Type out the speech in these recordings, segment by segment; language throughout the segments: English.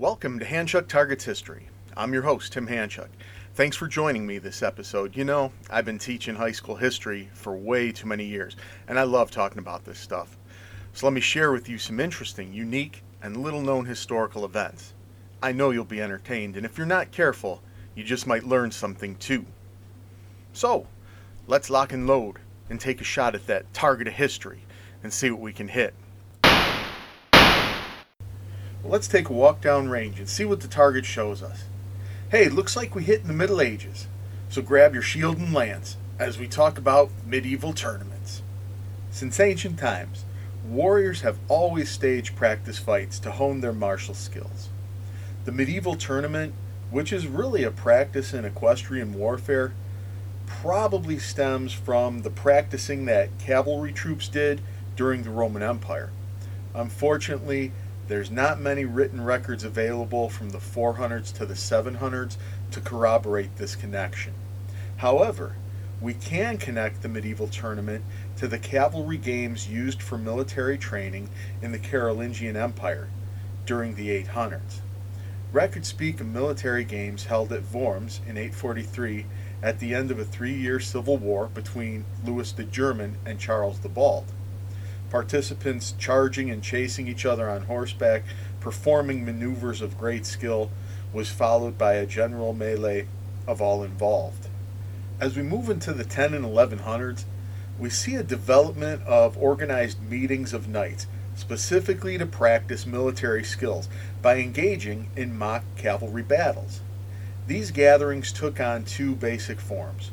Welcome to Hanchuk Targets History. I'm your host, Tim Hanchuk. Thanks for joining me this episode. You know, I've been teaching high school history for way too many years, and I love talking about this stuff. So let me share with you some interesting, unique, and little known historical events. I know you'll be entertained, and if you're not careful, you just might learn something too. So, let's lock and load and take a shot at that target of history and see what we can hit. Let's take a walk down range and see what the target shows us. Hey, looks like we hit in the Middle Ages, so grab your shield and lance as we talk about medieval tournaments. Since ancient times, warriors have always staged practice fights to hone their martial skills. The medieval tournament, which is really a practice in equestrian warfare, probably stems from the practicing that cavalry troops did during the Roman Empire. Unfortunately, there's not many written records available from the 400s to the 700s to corroborate this connection. However, we can connect the medieval tournament to the cavalry games used for military training in the Carolingian Empire during the 800s. Records speak of military games held at Worms in 843 at the end of a three year civil war between Louis the German and Charles the Bald. Participants charging and chasing each other on horseback, performing maneuvers of great skill, was followed by a general melee of all involved. As we move into the 10 and 1100s, we see a development of organized meetings of knights, specifically to practice military skills by engaging in mock cavalry battles. These gatherings took on two basic forms.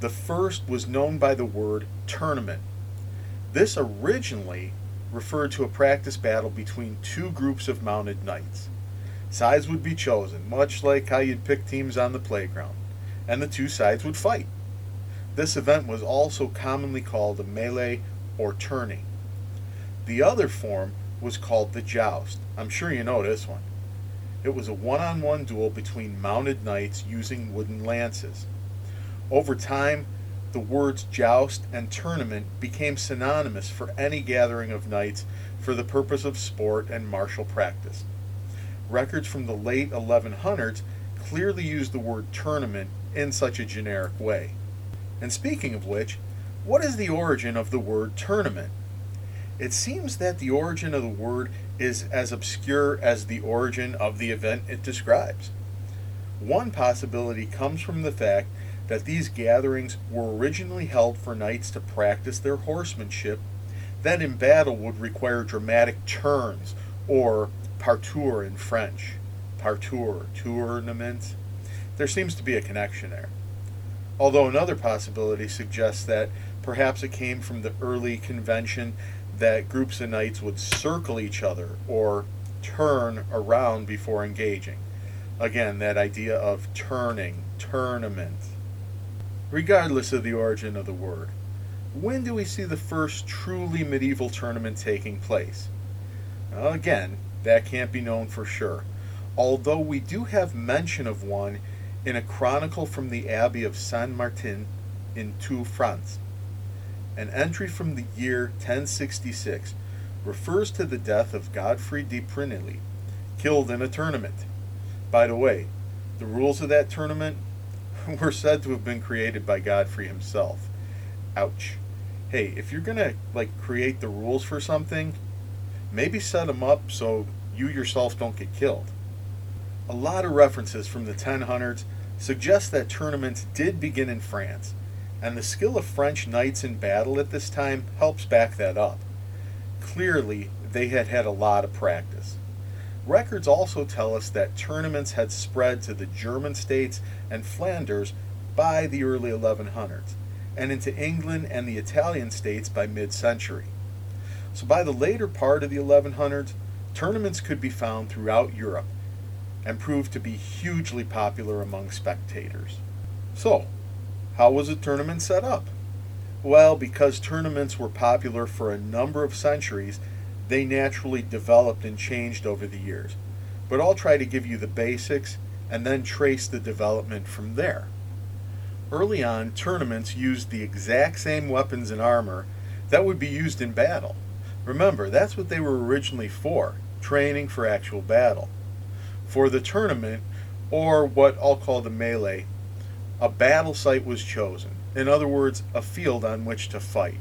The first was known by the word tournament. This originally referred to a practice battle between two groups of mounted knights. Sides would be chosen, much like how you'd pick teams on the playground, and the two sides would fight. This event was also commonly called a melee or tourney. The other form was called the joust. I'm sure you know this one. It was a one on one duel between mounted knights using wooden lances. Over time, the words joust and tournament became synonymous for any gathering of knights for the purpose of sport and martial practice. Records from the late 1100s clearly use the word tournament in such a generic way. And speaking of which, what is the origin of the word tournament? It seems that the origin of the word is as obscure as the origin of the event it describes. One possibility comes from the fact that these gatherings were originally held for knights to practice their horsemanship, that in battle would require dramatic turns, or partour in French. Partour, tournament. There seems to be a connection there. Although another possibility suggests that perhaps it came from the early convention that groups of knights would circle each other or turn around before engaging. Again, that idea of turning, tournament. Regardless of the origin of the word, when do we see the first truly medieval tournament taking place? Well, again, that can't be known for sure, although we do have mention of one in a chronicle from the Abbey of Saint Martin in Tours, France. An entry from the year 1066 refers to the death of Godfrey de Prunelli, killed in a tournament. By the way, the rules of that tournament were said to have been created by Godfrey himself. Ouch. Hey, if you're gonna like create the rules for something, maybe set them up so you yourself don't get killed. A lot of references from the 1000s suggest that tournaments did begin in France, and the skill of French knights in battle at this time helps back that up. Clearly, they had had a lot of practice. Records also tell us that tournaments had spread to the German states and Flanders by the early 1100s, and into England and the Italian states by mid century. So by the later part of the 1100s, tournaments could be found throughout Europe and proved to be hugely popular among spectators. So, how was a tournament set up? Well, because tournaments were popular for a number of centuries, they naturally developed and changed over the years. But I'll try to give you the basics and then trace the development from there. Early on, tournaments used the exact same weapons and armor that would be used in battle. Remember, that's what they were originally for training for actual battle. For the tournament, or what I'll call the melee, a battle site was chosen. In other words, a field on which to fight.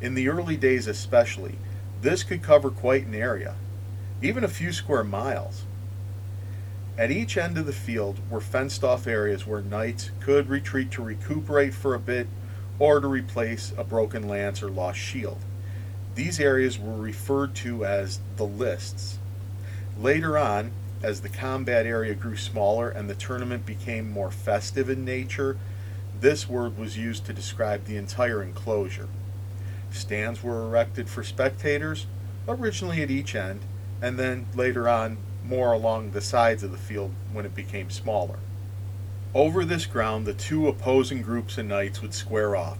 In the early days, especially, this could cover quite an area, even a few square miles. At each end of the field were fenced off areas where knights could retreat to recuperate for a bit or to replace a broken lance or lost shield. These areas were referred to as the lists. Later on, as the combat area grew smaller and the tournament became more festive in nature, this word was used to describe the entire enclosure. Stands were erected for spectators, originally at each end, and then later on more along the sides of the field when it became smaller. Over this ground, the two opposing groups of knights would square off.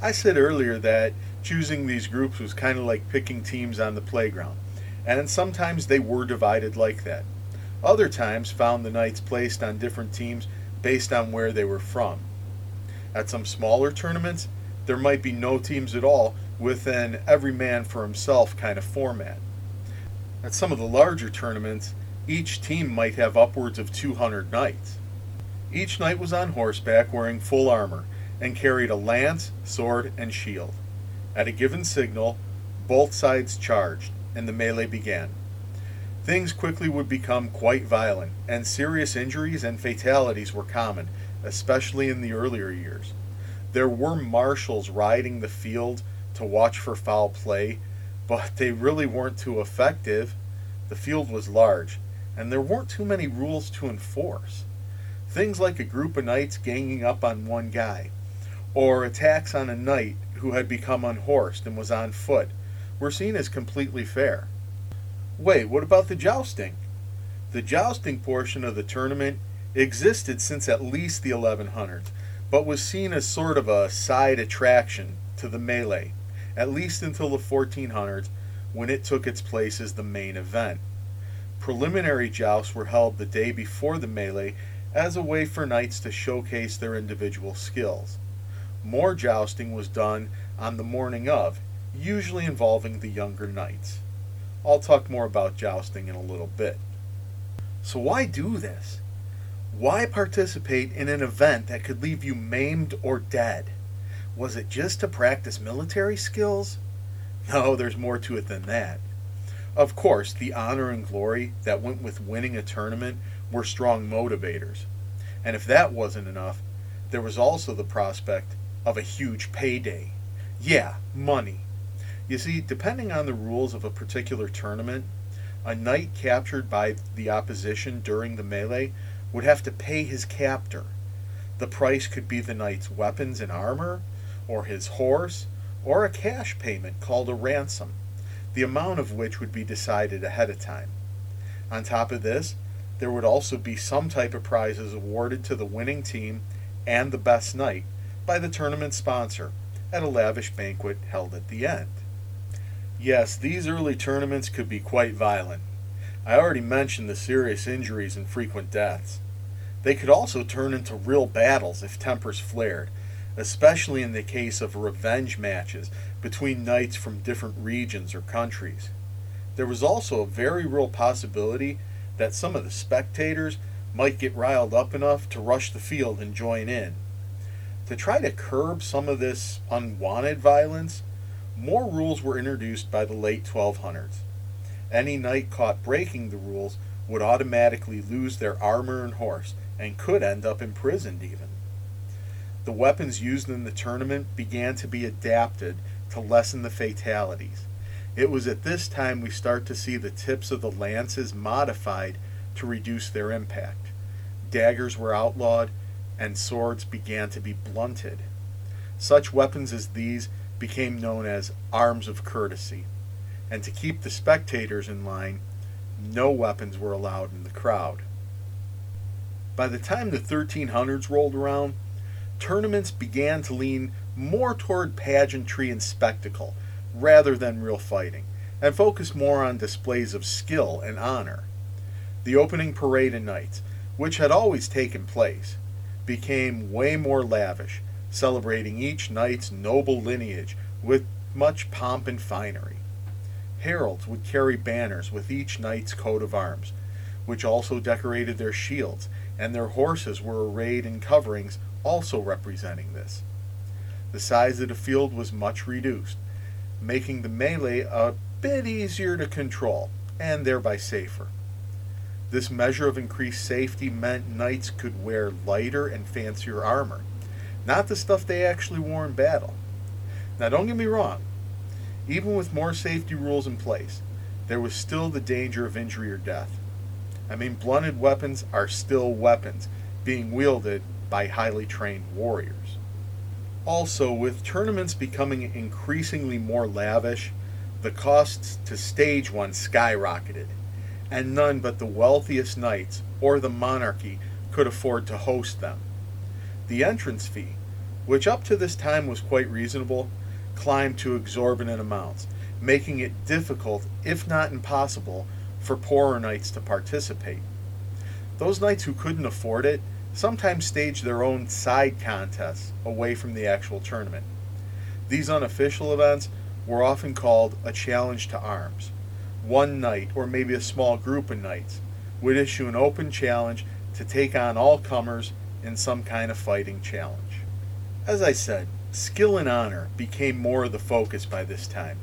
I said earlier that choosing these groups was kind of like picking teams on the playground, and sometimes they were divided like that. Other times found the knights placed on different teams based on where they were from. At some smaller tournaments, there might be no teams at all with an every man for himself kind of format. At some of the larger tournaments, each team might have upwards of 200 knights. Each knight was on horseback wearing full armor and carried a lance, sword, and shield. At a given signal, both sides charged, and the melee began. Things quickly would become quite violent, and serious injuries and fatalities were common, especially in the earlier years. There were marshals riding the field to watch for foul play, but they really weren't too effective. The field was large, and there weren't too many rules to enforce. Things like a group of knights ganging up on one guy, or attacks on a knight who had become unhorsed and was on foot, were seen as completely fair. Wait, what about the jousting? The jousting portion of the tournament existed since at least the 1100s, but was seen as sort of a side attraction to the melee, at least until the 1400s when it took its place as the main event. Preliminary jousts were held the day before the melee as a way for knights to showcase their individual skills. More jousting was done on the morning of, usually involving the younger knights. I'll talk more about jousting in a little bit. So, why do this? Why participate in an event that could leave you maimed or dead? Was it just to practice military skills? No, there's more to it than that. Of course, the honor and glory that went with winning a tournament were strong motivators. And if that wasn't enough, there was also the prospect of a huge payday. Yeah, money. You see, depending on the rules of a particular tournament, a knight captured by the opposition during the melee would have to pay his captor. The price could be the knight's weapons and armor, or his horse, or a cash payment called a ransom, the amount of which would be decided ahead of time. On top of this, there would also be some type of prizes awarded to the winning team and the best knight by the tournament sponsor at a lavish banquet held at the end. Yes, these early tournaments could be quite violent. I already mentioned the serious injuries and frequent deaths. They could also turn into real battles if tempers flared, especially in the case of revenge matches between knights from different regions or countries. There was also a very real possibility that some of the spectators might get riled up enough to rush the field and join in. To try to curb some of this unwanted violence, more rules were introduced by the late 1200s. Any knight caught breaking the rules would automatically lose their armor and horse and could end up imprisoned even. The weapons used in the tournament began to be adapted to lessen the fatalities. It was at this time we start to see the tips of the lances modified to reduce their impact. Daggers were outlawed, and swords began to be blunted. Such weapons as these became known as arms of courtesy, and to keep the spectators in line, no weapons were allowed in the crowd. By the time the 1300s rolled around, tournaments began to lean more toward pageantry and spectacle rather than real fighting, and focus more on displays of skill and honor. The opening parade of knights, which had always taken place, became way more lavish, celebrating each knight's noble lineage with much pomp and finery. Heralds would carry banners with each knight's coat of arms, which also decorated their shields, and their horses were arrayed in coverings also representing this. The size of the field was much reduced, making the melee a bit easier to control, and thereby safer. This measure of increased safety meant knights could wear lighter and fancier armor, not the stuff they actually wore in battle. Now, don't get me wrong, even with more safety rules in place, there was still the danger of injury or death. I mean, blunted weapons are still weapons being wielded by highly trained warriors. Also, with tournaments becoming increasingly more lavish, the costs to stage one skyrocketed, and none but the wealthiest knights or the monarchy could afford to host them. The entrance fee, which up to this time was quite reasonable, climbed to exorbitant amounts, making it difficult, if not impossible, for poorer knights to participate. Those knights who couldn't afford it sometimes staged their own side contests away from the actual tournament. These unofficial events were often called a challenge to arms. One knight, or maybe a small group of knights, would issue an open challenge to take on all comers in some kind of fighting challenge. As I said, skill and honor became more of the focus by this time.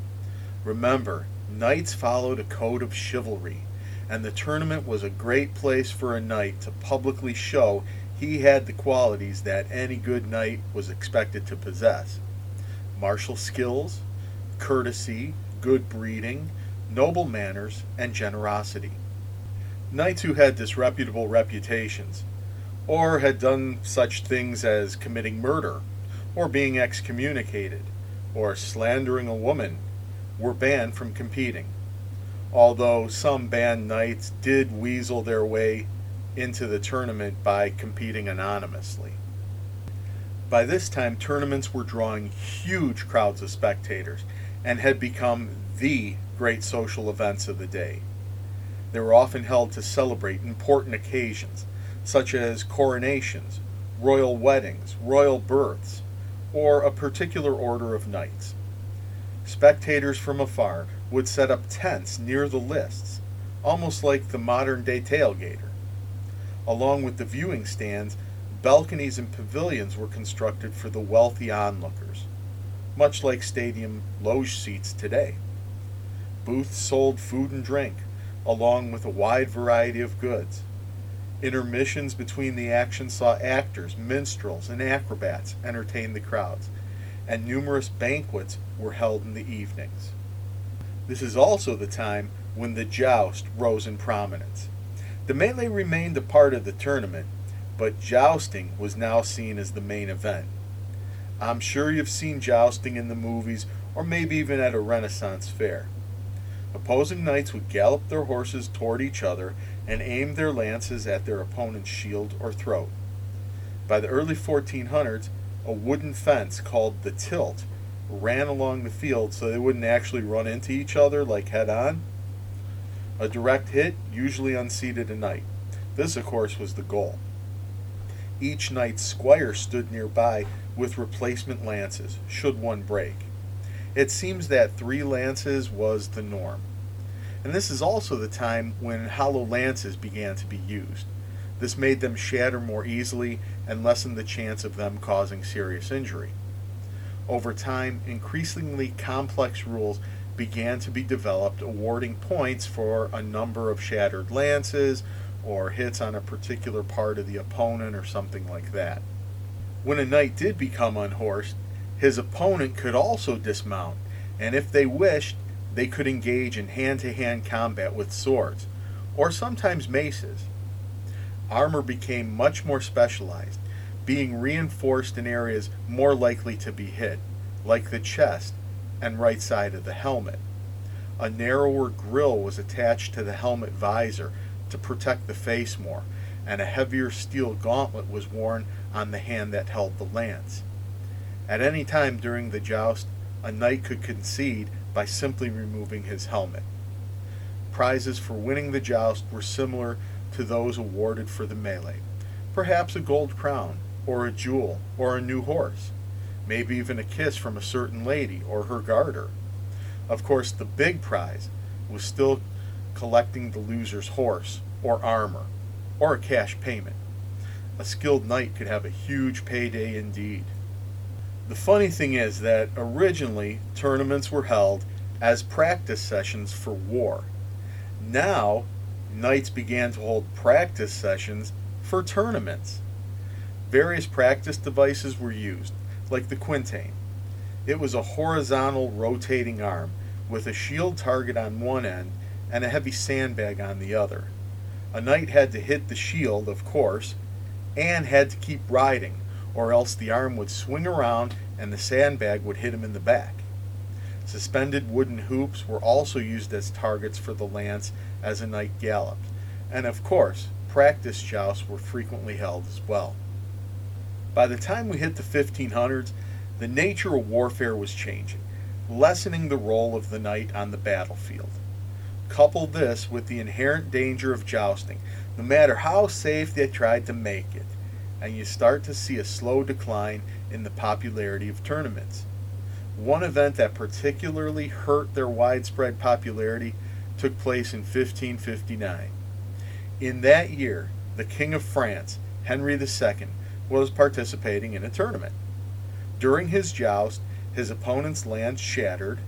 Remember, knights followed a code of chivalry, and the tournament was a great place for a knight to publicly show he had the qualities that any good knight was expected to possess martial skills, courtesy, good breeding, noble manners, and generosity. Knights who had disreputable reputations, or had done such things as committing murder, or being excommunicated, or slandering a woman, were banned from competing. Although some banned knights did weasel their way into the tournament by competing anonymously. By this time, tournaments were drawing huge crowds of spectators and had become the great social events of the day. They were often held to celebrate important occasions, such as coronations, royal weddings, royal births, or a particular order of knights. Spectators from afar would set up tents near the lists, almost like the modern day tailgater. Along with the viewing stands, balconies and pavilions were constructed for the wealthy onlookers, much like stadium loge seats today. Booths sold food and drink, along with a wide variety of goods. Intermissions between the action saw actors, minstrels, and acrobats entertain the crowds, and numerous banquets were held in the evenings. This is also the time when the joust rose in prominence. The melee remained a part of the tournament, but jousting was now seen as the main event. I'm sure you've seen jousting in the movies or maybe even at a Renaissance fair. Opposing knights would gallop their horses toward each other and aim their lances at their opponent's shield or throat. By the early 1400s, a wooden fence called the tilt ran along the field so they wouldn't actually run into each other like head on. A direct hit usually unseated a knight. This, of course, was the goal. Each knight's squire stood nearby with replacement lances, should one break. It seems that three lances was the norm. And this is also the time when hollow lances began to be used. This made them shatter more easily and lessened the chance of them causing serious injury. Over time, increasingly complex rules began to be developed awarding points for a number of shattered lances or hits on a particular part of the opponent or something like that. When a knight did become unhorsed, his opponent could also dismount, and if they wished, they could engage in hand to hand combat with swords, or sometimes maces. Armor became much more specialized, being reinforced in areas more likely to be hit, like the chest and right side of the helmet. A narrower grill was attached to the helmet visor to protect the face more, and a heavier steel gauntlet was worn on the hand that held the lance. At any time during the joust, a knight could concede by simply removing his helmet. Prizes for winning the joust were similar to those awarded for the melee. Perhaps a gold crown, or a jewel, or a new horse. Maybe even a kiss from a certain lady or her garter. Of course, the big prize was still collecting the loser's horse or armor, or a cash payment. A skilled knight could have a huge payday indeed. The funny thing is that originally tournaments were held as practice sessions for war. Now, knights began to hold practice sessions for tournaments. Various practice devices were used, like the quintain. It was a horizontal rotating arm with a shield target on one end and a heavy sandbag on the other. A knight had to hit the shield, of course, and had to keep riding, or else the arm would swing around and the sandbag would hit him in the back. Suspended wooden hoops were also used as targets for the lance as a knight galloped, and of course, practice jousts were frequently held as well. By the time we hit the 1500s, the nature of warfare was changing, lessening the role of the knight on the battlefield. Couple this with the inherent danger of jousting, no matter how safe they tried to make it, and you start to see a slow decline in the popularity of tournaments. One event that particularly hurt their widespread popularity took place in 1559. In that year, the King of France, Henry II, was participating in a tournament. During his joust, his opponent's lance shattered,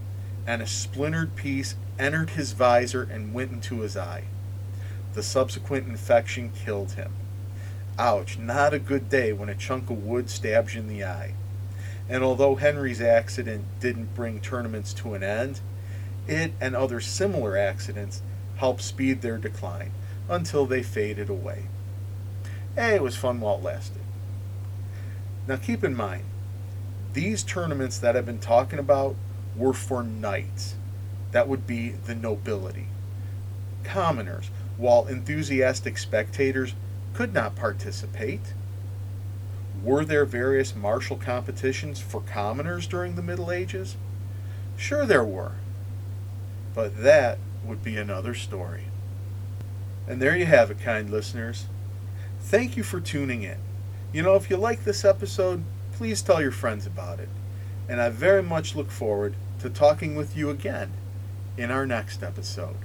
and a splintered piece entered his visor and went into his eye. The subsequent infection killed him. Ouch, not a good day when a chunk of wood stabs you in the eye. And although Henry's accident didn't bring tournaments to an end, it and other similar accidents helped speed their decline until they faded away. Hey, it was fun while it lasted. Now keep in mind, these tournaments that I've been talking about were for knights. That would be the nobility. Commoners, while enthusiastic spectators, could not participate. Were there various martial competitions for commoners during the Middle Ages? Sure, there were. But that would be another story. And there you have it, kind listeners. Thank you for tuning in. You know, if you like this episode, please tell your friends about it. And I very much look forward to talking with you again in our next episode.